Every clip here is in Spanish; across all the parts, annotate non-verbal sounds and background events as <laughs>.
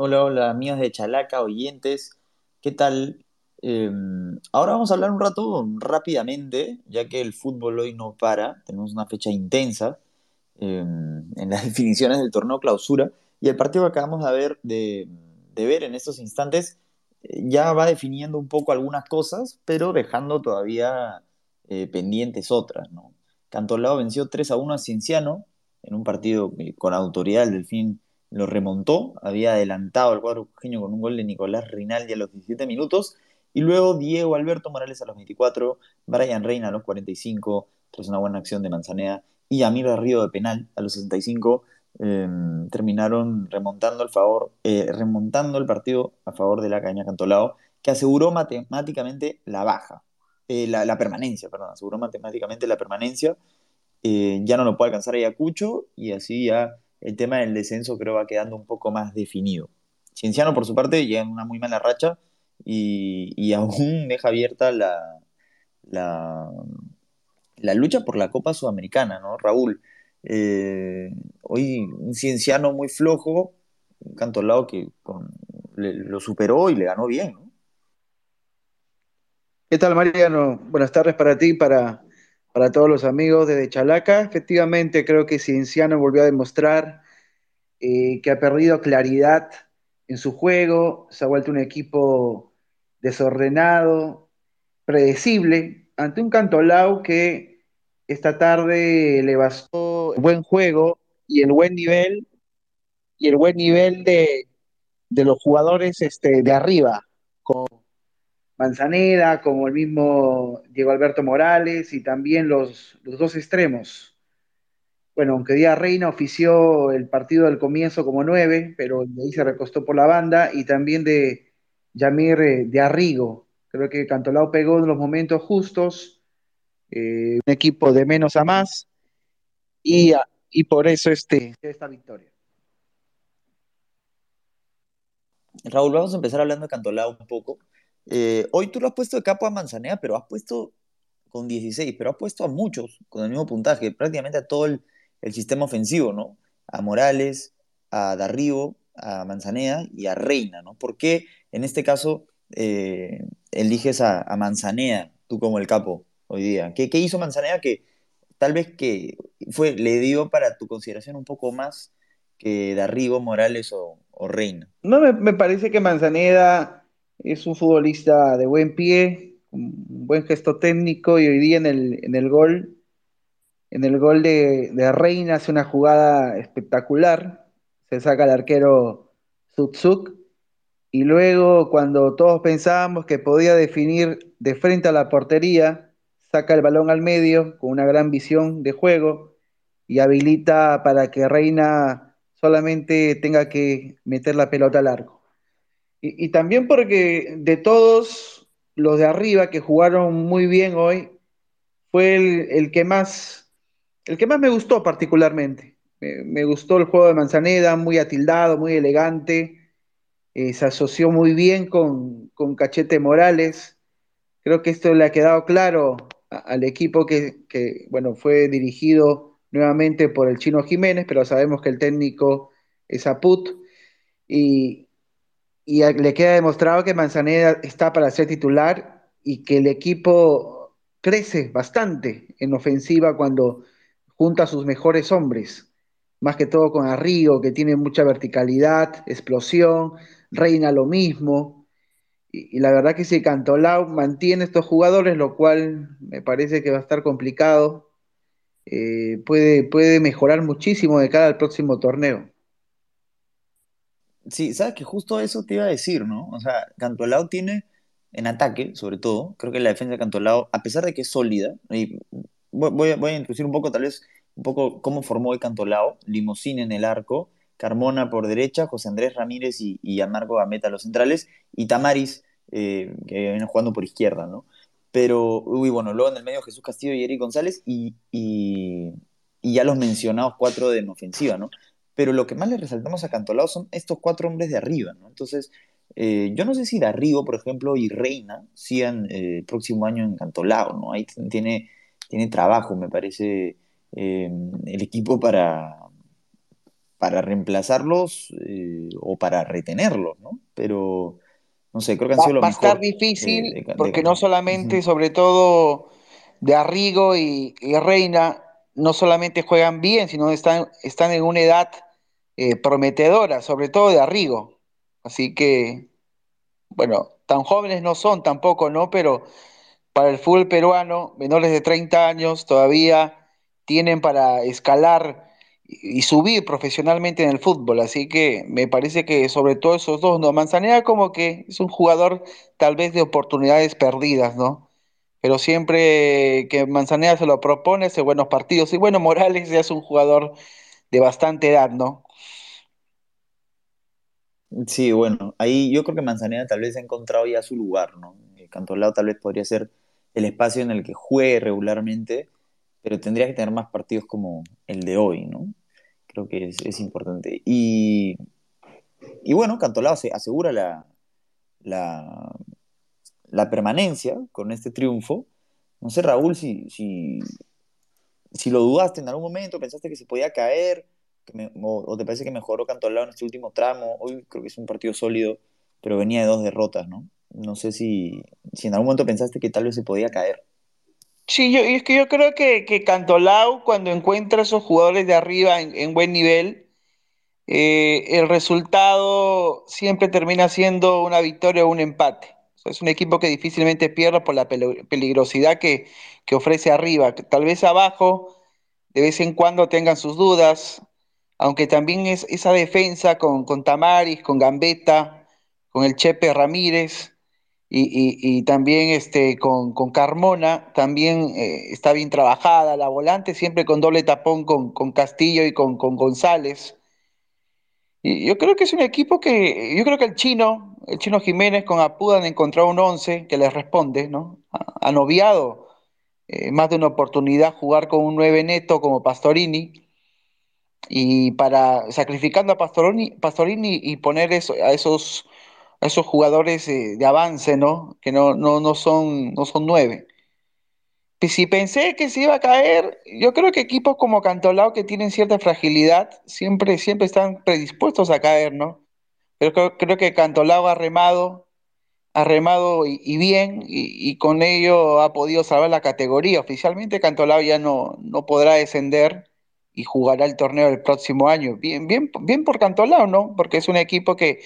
Hola, hola, amigos de Chalaca, oyentes, ¿qué tal? Eh, ahora vamos a hablar un rato rápidamente, ya que el fútbol hoy no para, tenemos una fecha intensa eh, en las <laughs> definiciones del torneo clausura, y el partido que acabamos de ver, de, ver en estos instantes eh, ya va definiendo un poco algunas cosas, pero dejando todavía eh, pendientes otras, ¿no? Cantolao venció 3 a 1 a Cienciano en un partido que con autoridad el Delfín lo remontó, había adelantado el cuadro cujeño con un gol de Nicolás Rinaldi a los 17 minutos, y luego Diego Alberto Morales a los 24, Brian Reina a los 45, tras una buena acción de Manzanea, y Amir Río de penal a los 65, eh, terminaron remontando el, favor, eh, remontando el partido a favor de la Caña Cantolao, que aseguró matemáticamente la baja, eh, la, la, permanencia, perdón, aseguró matemáticamente la permanencia, eh, ya no lo puede alcanzar Ayacucho, y así ya el tema del descenso creo va quedando un poco más definido. Cienciano, por su parte, llega en una muy mala racha y, <laughs> aún deja abierta la, la, la, lucha por la Copa Sudamericana, ¿no? Raúl, eh, hoy un Cienciano muy flojo, un Cantolao que le, lo superó y le ganó bien, ¿no? ¿Qué tal, Mariano? Buenas tardes para ti, para, para todos los amigos desde Chalaca. Efectivamente, creo que Cienciano volvió a demostrar eh, que ha perdido claridad en su juego, se ha vuelto un equipo desordenado, predecible, ante un Cantolao que esta tarde le bastó el buen juego y el buen nivel y el buen nivel de, de los jugadores este, de arriba, con Manzaneda, como el mismo Diego Alberto Morales y también los, los dos extremos. Bueno, aunque Díaz Reina ofició el partido del comienzo como nueve, pero de ahí se recostó por la banda, y también de Yamir eh, de Arrigo. Creo que Cantolao pegó en los momentos justos, eh, un equipo de menos a más, y, y por eso este, esta victoria. Raúl, vamos a empezar hablando de Cantolao un poco. Eh, hoy tú lo has puesto de capo a Manzanea, pero has puesto con 16, pero has puesto a muchos con el mismo puntaje, prácticamente a todo el, sistema ofensivo, ¿no? A Morales, a Darribo, a Manzanea y a Reina, ¿no? ¿Por qué en este caso eh, eliges a, a, Manzanea, tú como el capo hoy día? ¿Qué, ¿Qué, hizo Manzanea que tal vez que fue, le dio para tu consideración un poco más que Darribo, Morales o, Reina? No, me, me, parece que Manzaneda es un futbolista de buen pie, un buen gesto técnico y hoy día en el, en el gol en el gol de, Reina hace una jugada espectacular, se saca el arquero Zutzuk, y luego cuando todos pensábamos que podía definir de frente a la portería, saca el balón al medio con una gran visión de juego y habilita para que Reina solamente tenga que meter la pelota al arco. Y, también porque de todos los de arriba que jugaron muy bien hoy, fue el, que más el que más me gustó particularmente. Me, gustó el juego de Manzaneda, muy atildado, muy elegante. Eh, se asoció muy bien con, con, Cachete Morales. Creo que esto le ha quedado claro al equipo que, que, bueno, fue dirigido nuevamente por el Chino Jiménez, pero sabemos que el técnico es Aput. Y, y le queda demostrado que Manzaneda está para ser titular y que el equipo crece bastante en ofensiva cuando junta a sus mejores hombres, más que todo con Arrigo, que tiene mucha verticalidad, explosión, Reina lo mismo, y, la verdad que si Cantolao mantiene estos jugadores, lo cual me parece que va a estar complicado, eh, puede, puede mejorar muchísimo de cara al próximo torneo. Sí, sabes que justo eso te iba a decir, ¿no? O sea, Cantolao tiene en ataque, sobre todo, creo que la defensa de Cantolao, a pesar de que es sólida, y voy, a introducir un poco, tal vez, un poco cómo formó el Cantolao, Limosín en el arco, Carmona por derecha, José Andrés Ramírez y, y Amargo Gameta los centrales, y Tamaris, eh, que viene jugando por izquierda, ¿no? Pero, uy, bueno, luego en el medio Jesús Castillo y Eric González, y, y, y ya los mencionados cuatro de en ofensiva, ¿no? Pero lo que más le resaltamos a Cantolao son estos cuatro hombres de arriba, ¿no? Entonces, eh, yo no sé si Darrigo, por ejemplo, y Reina sigan eh, el próximo año en Cantolao, ¿no? Ahí tiene tiene trabajo, me parece, eh, el equipo para, para reemplazarlos eh, o para retenerlos, ¿no? Pero, no sé, creo que han Va, sido lo va a estar mejor de, difícil de, Ca- de porque no solamente, sobre todo de Arrigo y, y Reina, no solamente juegan bien, sino están, están en una edad eh, prometedora, sobre todo de Arrigo. Así que, bueno, tan jóvenes no son tampoco, ¿no? Pero para el fútbol peruano, menores de 30 años todavía tienen para escalar y subir profesionalmente en el fútbol. Así que me parece que sobre todo esos dos, ¿no? Manzanera como que es un jugador tal vez de oportunidades perdidas, ¿no? Pero siempre que Manzanera se lo propone, hace buenos partidos. Y bueno, Morales ya es un jugador de bastante edad, ¿no? Sí, bueno, ahí yo creo que Manzanera tal vez ha encontrado ya su lugar, ¿no? Cantolao tal vez podría ser el espacio en el que juegue regularmente, pero tendría que tener más partidos como el de hoy, ¿no? Creo que es, es importante. Y, y bueno, Cantolao se asegura la, la, la permanencia con este triunfo. No sé, Raúl, si, si, si lo dudaste en algún momento, pensaste que se podía caer, o, te parece que mejoró Cantolao en este último tramo. Hoy creo que es un partido sólido, pero venía de dos derrotas, ¿no? No sé si, si en algún momento pensaste que tal vez se podía caer. Sí, yo, es que yo creo que, que Cantolao, cuando encuentra a esos jugadores de arriba en, en buen nivel, eh, el resultado siempre termina siendo una victoria o un empate. Es un equipo que difícilmente pierde por la peligrosidad que, que ofrece arriba. Tal vez abajo, de vez en cuando tengan sus dudas, aunque también es esa defensa con, con Tamaris, con Gambetta, con el Chepe Ramírez y, y- también este, con, con Carmona, también eh, está bien trabajada. La volante siempre con doble tapón con, con Castillo y con, con González. Y yo creo que es un equipo que, yo creo que el chino, el chino Jiménez con Apuda han encontrado un once que les responde, ¿no? Ha- Han obviado eh, más de una oportunidad jugar con un 9 neto como Pastorini y para sacrificando a Pastorini, Pastorini y poner eso, a esos, a esos jugadores eh, de avance, ¿no? Que no, no, no son, no son nueve. Y Si pensé que se iba a caer, yo creo que equipos como Cantolao que tienen cierta fragilidad siempre, siempre están predispuestos a caer, ¿no? Pero creo, creo que Cantolao ha remado, ha remado y, y bien, y, y con ello ha podido salvar la categoría. Oficialmente Cantolao ya no, no podrá descender y jugará el torneo el próximo año. Bien, bien, bien por Cantolao, ¿no? Porque es un equipo que,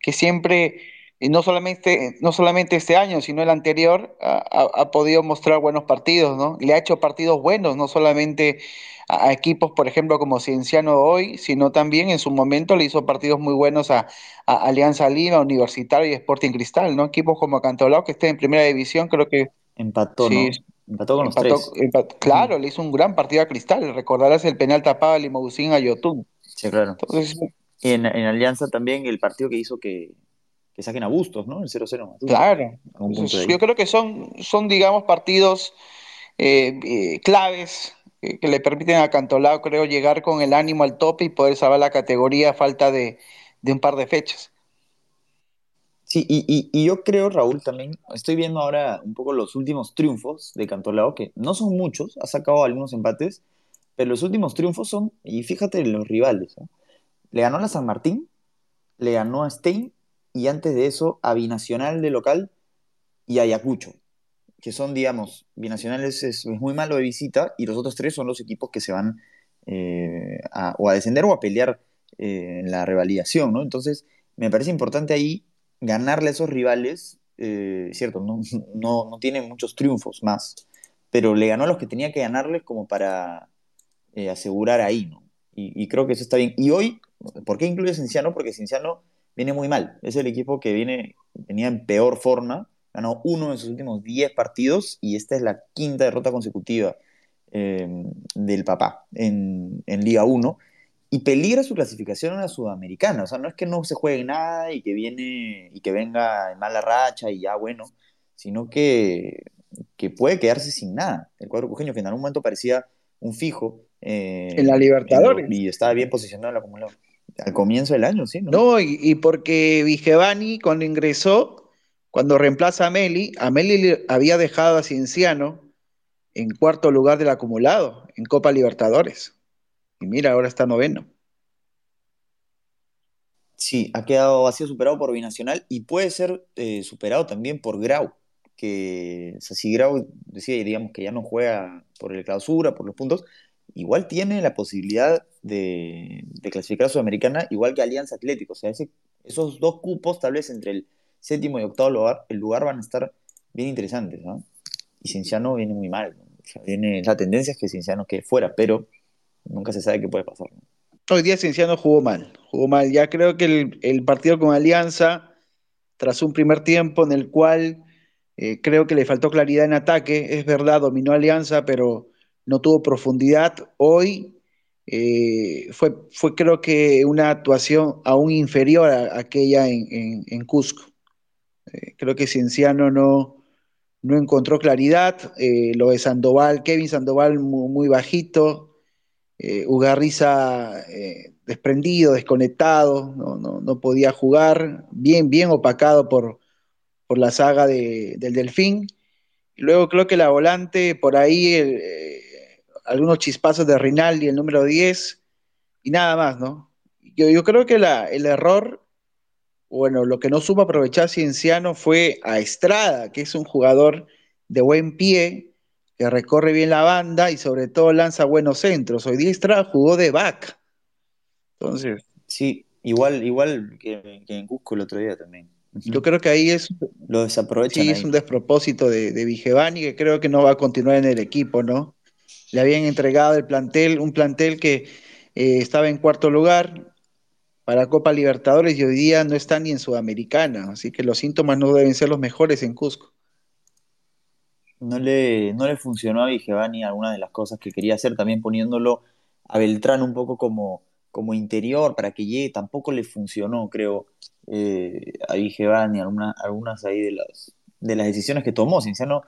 que siempre, y no solamente, no solamente este año, sino el anterior, ha, ha- podido mostrar buenos partidos, ¿no? Le ha hecho partidos buenos, no solamente a, a equipos, por ejemplo, como Cienciano hoy, sino también en su momento le hizo partidos muy buenos a, a Alianza Lima, Universitario y Sporting Cristal, ¿no? Equipos como Cantolao, que estén en primera división, creo que Empató, sí, ¿no? Empató con los empató, tres. claro, le hizo un gran partido a Cristal, recordarás el penal tapado a Limousin a Yotun. Sí, claro. Entonces, Y en, en Alianza también el partido que hizo que, que saquen a Bustos, ¿no? El 0-0 Matute. Claro, de Entonces, yo creo que son, son digamos, partidos eh, eh, claves eh, que le permiten a Cantolao, creo, llegar con el ánimo al tope y poder salvar la categoría a falta de, de un par de fechas. Sí, y, y, yo creo, Raúl, también, estoy viendo ahora un poco los últimos triunfos de Cantolao, que no son muchos, ha sacado algunos empates, pero los últimos triunfos son, y fíjate los rivales, ¿no? Le ganó a la San Martín, le ganó a Stein, y antes de eso a Binacional de local y a Ayacucho, que son, digamos, Binacionales es, es muy malo de visita, y los otros tres son los equipos que se van eh, a, o a descender o a pelear eh, en la revalidación, ¿no? Entonces, me parece importante ahí ganarle a esos rivales, eh, cierto, no, no, no tienen muchos triunfos más, pero le ganó a los que tenía que ganarles como para eh, asegurar ahí, ¿no? Y, creo que eso está bien. Y hoy, ¿por qué incluye Cienciano? Porque Cienciano viene muy mal. Es el equipo que viene, venía en peor forma, ganó uno de sus últimos 10 partidos y esta es la quinta derrota consecutiva eh, del papá en, en Liga 1 y peligra su clasificación a la Sudamericana. O sea, no es que no se juegue nada y que viene y que venga en mala racha y ya bueno, sino que, que puede quedarse sin nada. El cuadro cujeño, que en algún momento parecía un fijo eh, En la en lo, Libertadores. y estaba bien posicionado en el acumulador. Al comienzo del año, sí, ¿no? No, y, y porque Vigevani cuando ingresó, cuando reemplaza a Meli, a Meli había dejado a Cienciano en cuarto lugar del acumulado, en Copa Libertadores. Y mira, ahora está noveno. Sí, ha quedado, ha sido superado por Binacional y puede ser eh, superado también por Grau, que, o sea, si Grau decía, digamos, que ya no juega por el clausura, por los puntos, igual tiene la posibilidad de, clasificar a Sudamericana, igual que Alianza Atlético. O sea, esos dos cupos, tal vez entre el séptimo y octavo lugar, el lugar van a estar bien interesantes, ¿no? Y Cienciano viene muy mal. viene, la tendencia es que Cienciano quede fuera, pero nunca se sabe qué puede pasar. Hoy día Cienciano jugó mal, jugó mal. Ya creo que el, partido con Alianza, tras un primer tiempo en el cual eh, creo que le faltó claridad en ataque, es verdad, dominó Alianza, pero no tuvo profundidad. Hoy eh, fue, fue creo que una actuación aún inferior a, aquella en, en, Cusco. Eh, creo que Cienciano no, no encontró claridad. Lo de Sandoval, Kevin Sandoval muy bajito. Eh, Ugarriza eh, desprendido, desconectado, no, no, no, podía jugar, bien, bien opacado por, por la saga de, del Delfín. Luego creo que la volante, por ahí, eh, algunos chispazos de Rinaldi, el número 10, y nada más, ¿no? Yo, yo creo que la, el error bueno, lo que no supo aprovechar Cienciano fue a Estrada, que es un jugador de buen pie, que recorre bien la banda y sobre todo lanza buenos centros. Hoy día Estrada jugó de back. Entonces. Sí, igual, igual que, que en Cusco el otro día también. <laughs> Yo creo que ahí es. Lo desaprovechan. Sí, ahí. es un despropósito de, de Vigevani, que creo que no va a continuar en el equipo, ¿no? Le habían entregado el plantel, un plantel que eh, estaba en cuarto lugar, para Copa Libertadores y hoy día no está ni en Sudamericana, así que los síntomas no deben ser los mejores en Cusco. No le, no le funcionó a Vigevani alguna de las cosas que quería hacer, también poniéndolo a Beltrán un poco como, como interior para que llegue, tampoco le funcionó, creo, eh, a Vigevani, alguna, algunas ahí de las, de las decisiones que tomó. Cinciano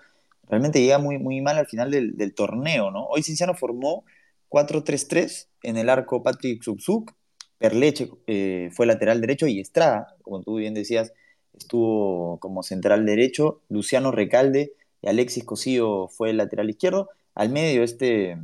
realmente llega muy, muy mal al final del, del torneo, ¿no? Hoy Cinciano formó 4-3-3 en el arco Patrick Subzuk, Perleche eh, fue lateral derecho y Estrada, como tú bien decías, estuvo como central derecho, Luciano Recalde Alexis Cosío fue el lateral izquierdo. Al medio, este,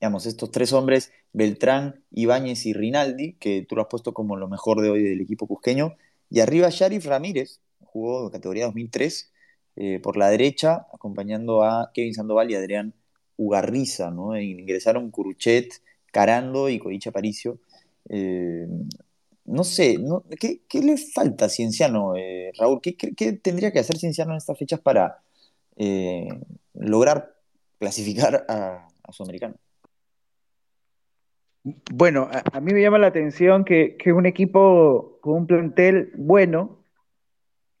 digamos, estos tres hombres, Beltrán, Ibáñez y Rinaldi, que tú lo has puesto como lo mejor de hoy del equipo cusqueño. Y arriba Sharif Ramírez, jugó categoría 2003, eh, por la derecha, acompañando a Kevin Sandoval y Adrián Ugarriza, ¿no? E ingresaron Curuchet, Carando y Codicha Paricio. Eh, no sé, ¿qué, ¿qué, le falta a Cienciano, eh, Raúl? ¿Qué, ¿Qué, ¿Qué, tendría que hacer Cienciano en estas fechas para eh, lograr clasificar a, a Sudamericano? Bueno, a, mí me llama la atención que, que, un equipo con un plantel bueno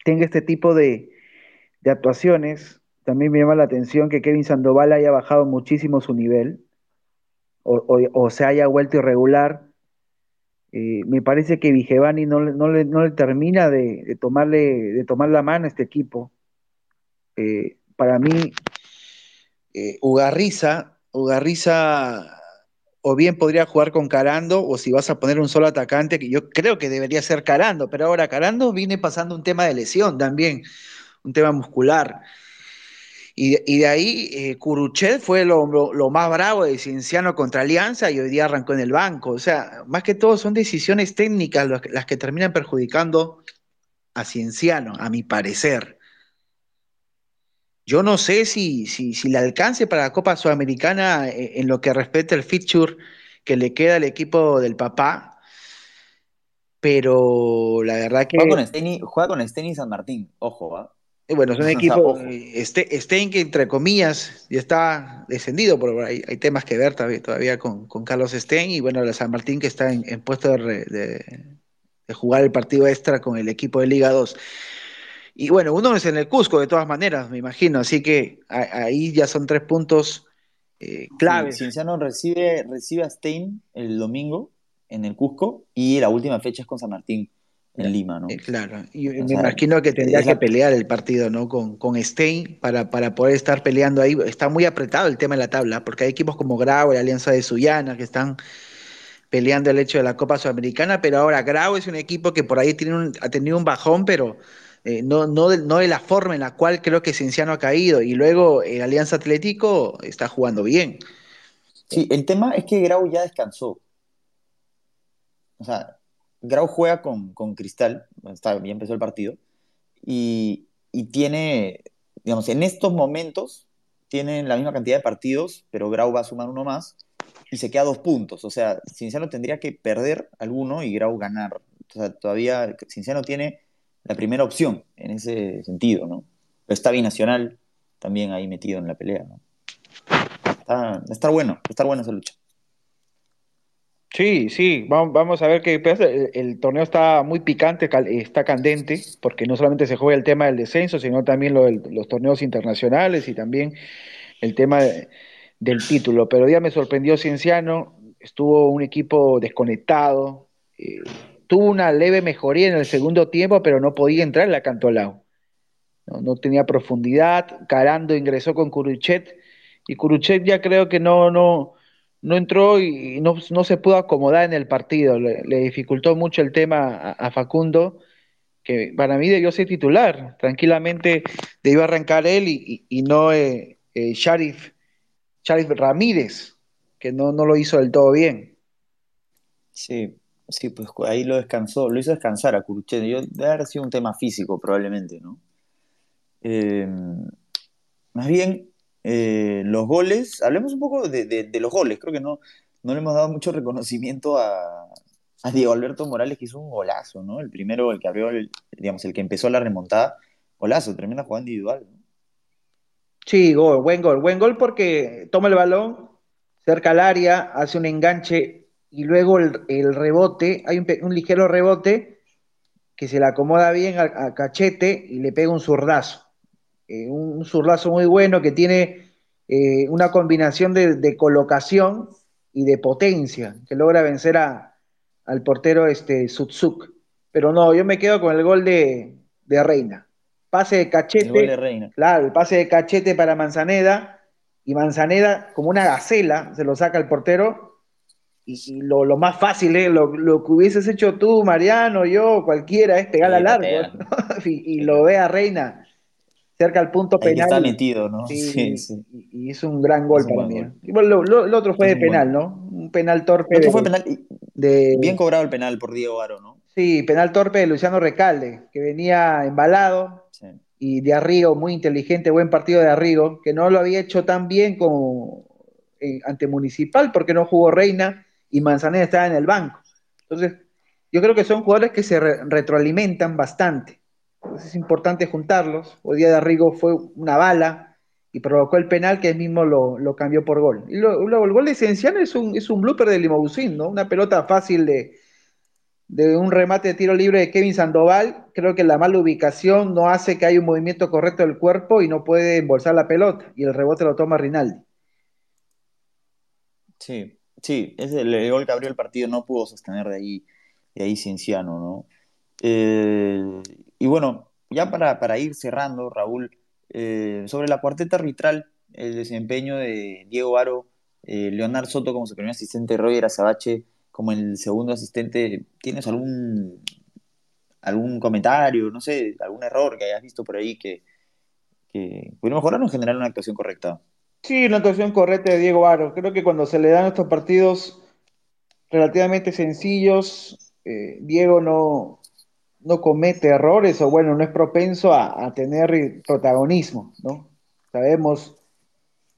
tenga este tipo de, de actuaciones. También me llama la atención que Kevin Sandoval haya bajado muchísimo su nivel o, o, se haya vuelto irregular. Eh, me parece que Vigevani no, no, le, no le termina de, de, tomarle, de tomar la mano a este equipo. Eh, para mí, eh, Ugarriza, Ugarriza o bien podría jugar con Carando, o si vas a poner un solo atacante, que yo creo que debería ser Carando, pero ahora Carando viene pasando un tema de lesión también, un tema muscular. Y, de ahí, eh, Curuchet fue lo, más bravo de Cienciano contra Alianza y hoy día arrancó en el banco. O sea, más que todo son decisiones técnicas las que terminan perjudicando a Cienciano, a mi parecer. Yo no sé si, si, si le alcance para la Copa Sudamericana en, en lo que respecta al feature que le queda al equipo del papá, pero la verdad que... Juega con Steny, juega con San Martín, ojo, ¿eh? Bueno, es un <laughs> equipo, este, Stein que entre comillas ya está descendido, pero hay, hay temas que ver todavía, todavía con, con, Carlos Stein y bueno, la San Martín que está en, en puesto de, de, de, jugar el partido extra con el equipo de Liga 2. Y bueno, uno es en el Cusco de todas maneras, me imagino, así que ahí ya son tres puntos eh, claves. Sí, Cienciano recibe, recibe a Stein el domingo en el Cusco y la última fecha es con San Martín en Lima, ¿no? Eh, claro, y o me sea, imagino que tendría que pelear el partido, ¿no? Con, con Stein para, para poder estar peleando ahí. Está muy apretado el tema de la tabla, porque hay equipos como Grau, la Alianza de Sullana, que están peleando el hecho de la Copa Sudamericana, pero ahora Grau es un equipo que por ahí tiene un, ha tenido un bajón, pero eh, no, no, de, no de la forma en la cual creo que Cienciano ha caído. Y luego el Alianza Atlético está jugando bien. Sí, el tema es que Grau ya descansó. O sea, Grau juega con, con Cristal, está, ya empezó el partido, y, y tiene, digamos, en estos momentos tienen la misma cantidad de partidos, pero Grau va a sumar uno más y se queda dos puntos. O sea, Cinciano tendría que perder alguno y Grau ganar. O sea, todavía Cinciano tiene la primera opción en ese sentido, ¿no? Está binacional también ahí metido en la pelea, ¿no? Está, bueno, va a estar buena esa lucha. Sí, sí, vamos, a ver qué pasa. El, torneo está muy picante, está candente, porque no solamente se juega el tema del descenso, sino también los torneos internacionales y también el tema de- del título. Pero ya me sorprendió Cienciano, estuvo un equipo desconectado, eh, tuvo una leve mejoría en el segundo tiempo, pero no podía entrar en la Cantolao. No, tenía profundidad. Carando ingresó con Curuchet y Curuchet ya creo que no, no, no entró y no, no se pudo acomodar en el partido. Le, dificultó mucho el tema a, Facundo, que para mí debió ser titular. Tranquilamente debió arrancar él y no eh, eh, Sharif, Sharif Ramírez, que no, no lo hizo del todo bien. Sí, sí, pues ahí lo descansó, lo hizo descansar a Curuchet. Yo, debe haber sido un tema físico probablemente, ¿no? Eh, más bien, eh, los goles, hablemos un poco de, los goles. Creo que no, no le hemos dado mucho reconocimiento a, Diego Alberto Morales, que hizo un golazo, ¿no? El primero, el que abrió, digamos, el que empezó la remontada. Golazo, tremenda jugada individual. Sí, gol, buen gol, buen gol porque toma el balón cerca al área, hace un enganche y luego el, el rebote, hay un, ligero rebote que se le acomoda bien a, a Cachete y le pega un zurdazo. Eh, un, zurdazo muy bueno que tiene eh, una combinación de, de colocación y de potencia, que logra vencer a, al portero este, Sutsuk. Pero no, yo me quedo con el gol de, de Reina. Pase de El gol de Cachete, Reina. claro, el pase de Cachete para Manzaneda, y Manzaneda, como una gacela, se lo saca el portero. Y, y lo, lo más fácil, ¿eh? lo, lo que hubieses hecho tú, Mariano, yo, cualquiera, es pegarla Sí, largo. patea. ¿no? <laughs> y, y lo patea. ve a Reina cerca al punto Ahí que está penal. metido, ¿no? Sí, Sí, sí. y, y es un gran gol para mí. ¿eh? Y bueno, lo, otro fue de penal. ¿no? Un penal torpe otro fue de, penal, y bien cobrado el penal por Diego Aro, ¿no? sí, penal torpe de Luciano Recalde, que venía embalado Sí. y de Arrigo, muy inteligente, buen partido de Arrigo, que no lo había hecho tan bien como eh, ante Municipal porque no jugó Reina y Manzanera estaba en el banco. Entonces, yo creo que son jugadores que se re- retroalimentan bastante. Entonces es importante juntarlos. Hoy día de Arrigo fue una bala y provocó el penal que él mismo lo, lo cambió por gol. Y luego el gol de es un, es un blooper de Limousin, ¿no? Una pelota fácil de, de un remate de tiro libre de Kevin Sandoval, creo que la mala ubicación no hace que haya un movimiento correcto del cuerpo y no puede embolsar la pelota y el rebote lo toma Rinaldi. Sí, sí, es el, el gol que abrió el partido, no pudo sostener de ahí, de ahí Cienciano, ¿no? Eh, y bueno, ya para, para ir cerrando, Raúl, eh, sobre la cuarteta arbitral, el desempeño de Diego Aro, eh, Leonard Soto como su primer asistente, Roger Azabache como el segundo asistente, ¿tienes algún, algún comentario, no sé, algún error que hayas visto por ahí que, que pudiera mejorar en general una actuación correcta? Sí, una actuación correcta de Diego Aro. Creo que cuando se le dan estos partidos relativamente sencillos, eh, Diego no, no comete errores o bueno, no es propenso a, tener protagonismo, ¿no? Sabemos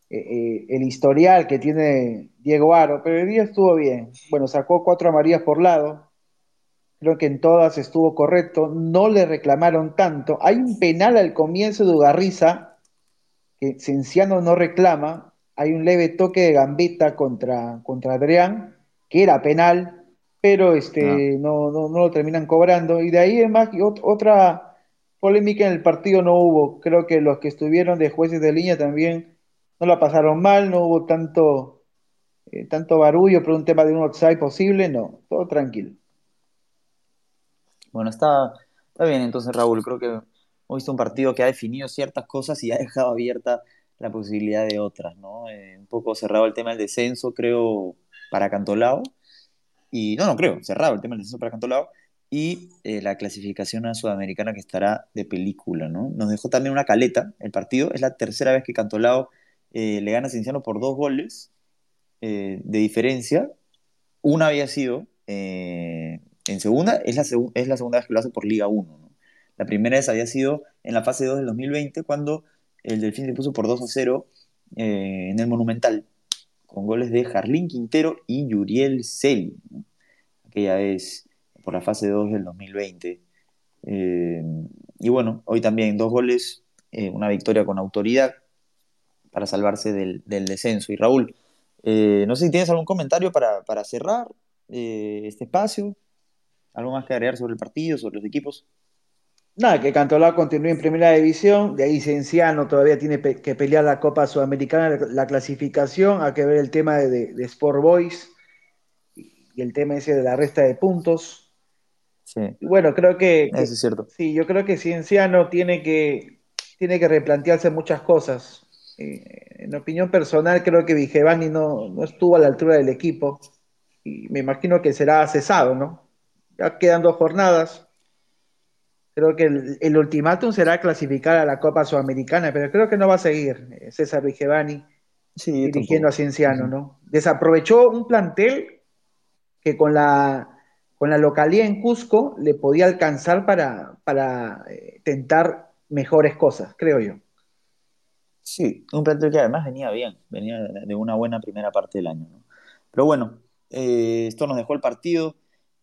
eh, eh, el historial que tiene Diego Aro, pero el día estuvo bien. Bueno, sacó cuatro amarillas por lado, creo que en todas estuvo correcto, no le reclamaron tanto. Hay un penal al comienzo de Ugarriza que Cenciano no reclama, hay un leve toque de gambeta contra, contra Adrián, que era penal, pero Ah, este, no, no, no lo terminan cobrando. Y de ahí es más, y ot- otra polémica en el partido no hubo. Creo que los que estuvieron de jueces de línea también no la pasaron mal, no hubo tanto, eh, tanto barullo por un tema de un offside posible, no, todo tranquilo. Bueno, está, está bien entonces, Raúl. Creo que hemos visto un partido que ha definido ciertas cosas y ha dejado abierta la posibilidad de otras, ¿no? Eh, un poco cerrado el tema del descenso, creo, para Cantolao. Y no, no creo, cerrado el tema del descenso para Cantolao. Y eh, la clasificación a Sudamericana que estará de película, ¿no? Nos dejó también una caleta el partido. Es la tercera vez que Cantolao eh, le gana a Cienciano por dos goles de diferencia. Una había sido en segunda, es la, es la segunda vez que lo hace por Liga 1. La primera vez había sido en la fase 2 del 2020, cuando el Delfín se puso por 2 a 0 eh, en el Monumental, con goles de Jarlín Quintero y Yuriel Celi. Aquella vez por la fase 2 del 2020. Eh, y bueno, hoy también dos goles, eh, una victoria con autoridad para salvarse del, descenso. Y Raúl, no sé si tienes algún comentario para, para cerrar este espacio. ¿Algo más que agregar sobre el partido, sobre los equipos? Nada, que Cantolao continúe en primera división, de ahí Cienciano todavía tiene que pelear la Copa Sudamericana, la, clasificación, hay que ver el tema de, Sport Boys y el tema ese de la resta de puntos. Sí. bueno, creo que, Eso es cierto. Sí, yo creo que Cienciano tiene que, tiene que replantearse muchas cosas. Eh, en opinión personal, creo que Vigevani no, no estuvo a la altura del equipo y me imagino que será cesado, ¿no? Ya quedan dos jornadas Creo que el, ultimátum será clasificar a la Copa Sudamericana, pero creo que no va a seguir eh, César Vigevani dirigiendo a Cienciano, ¿no? Desaprovechó un plantel que con la, con la localidad en Cusco le podía alcanzar para, para eh, tentar mejores cosas, creo yo. Sí, un plantel que además venía bien, venía de una buena primera parte del año. ¿no? Pero bueno, eh, esto nos dejó el partido.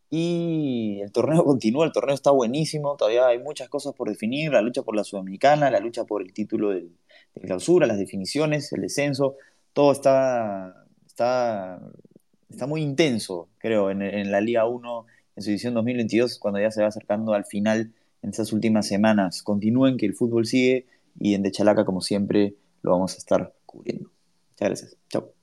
Y el torneo <laughs> continúa, el torneo está buenísimo, todavía hay muchas cosas por definir, la lucha por la Sudamericana, la lucha por el título de, clausura, las definiciones, el descenso, todo está, está, está muy intenso, creo, en, la Liga 1 en su edición 2022, cuando ya se va acercando al final en esas últimas semanas. Continúen que el fútbol sigue y en De Chalaca, como siempre, lo vamos a estar cubriendo. Muchas gracias. Chao.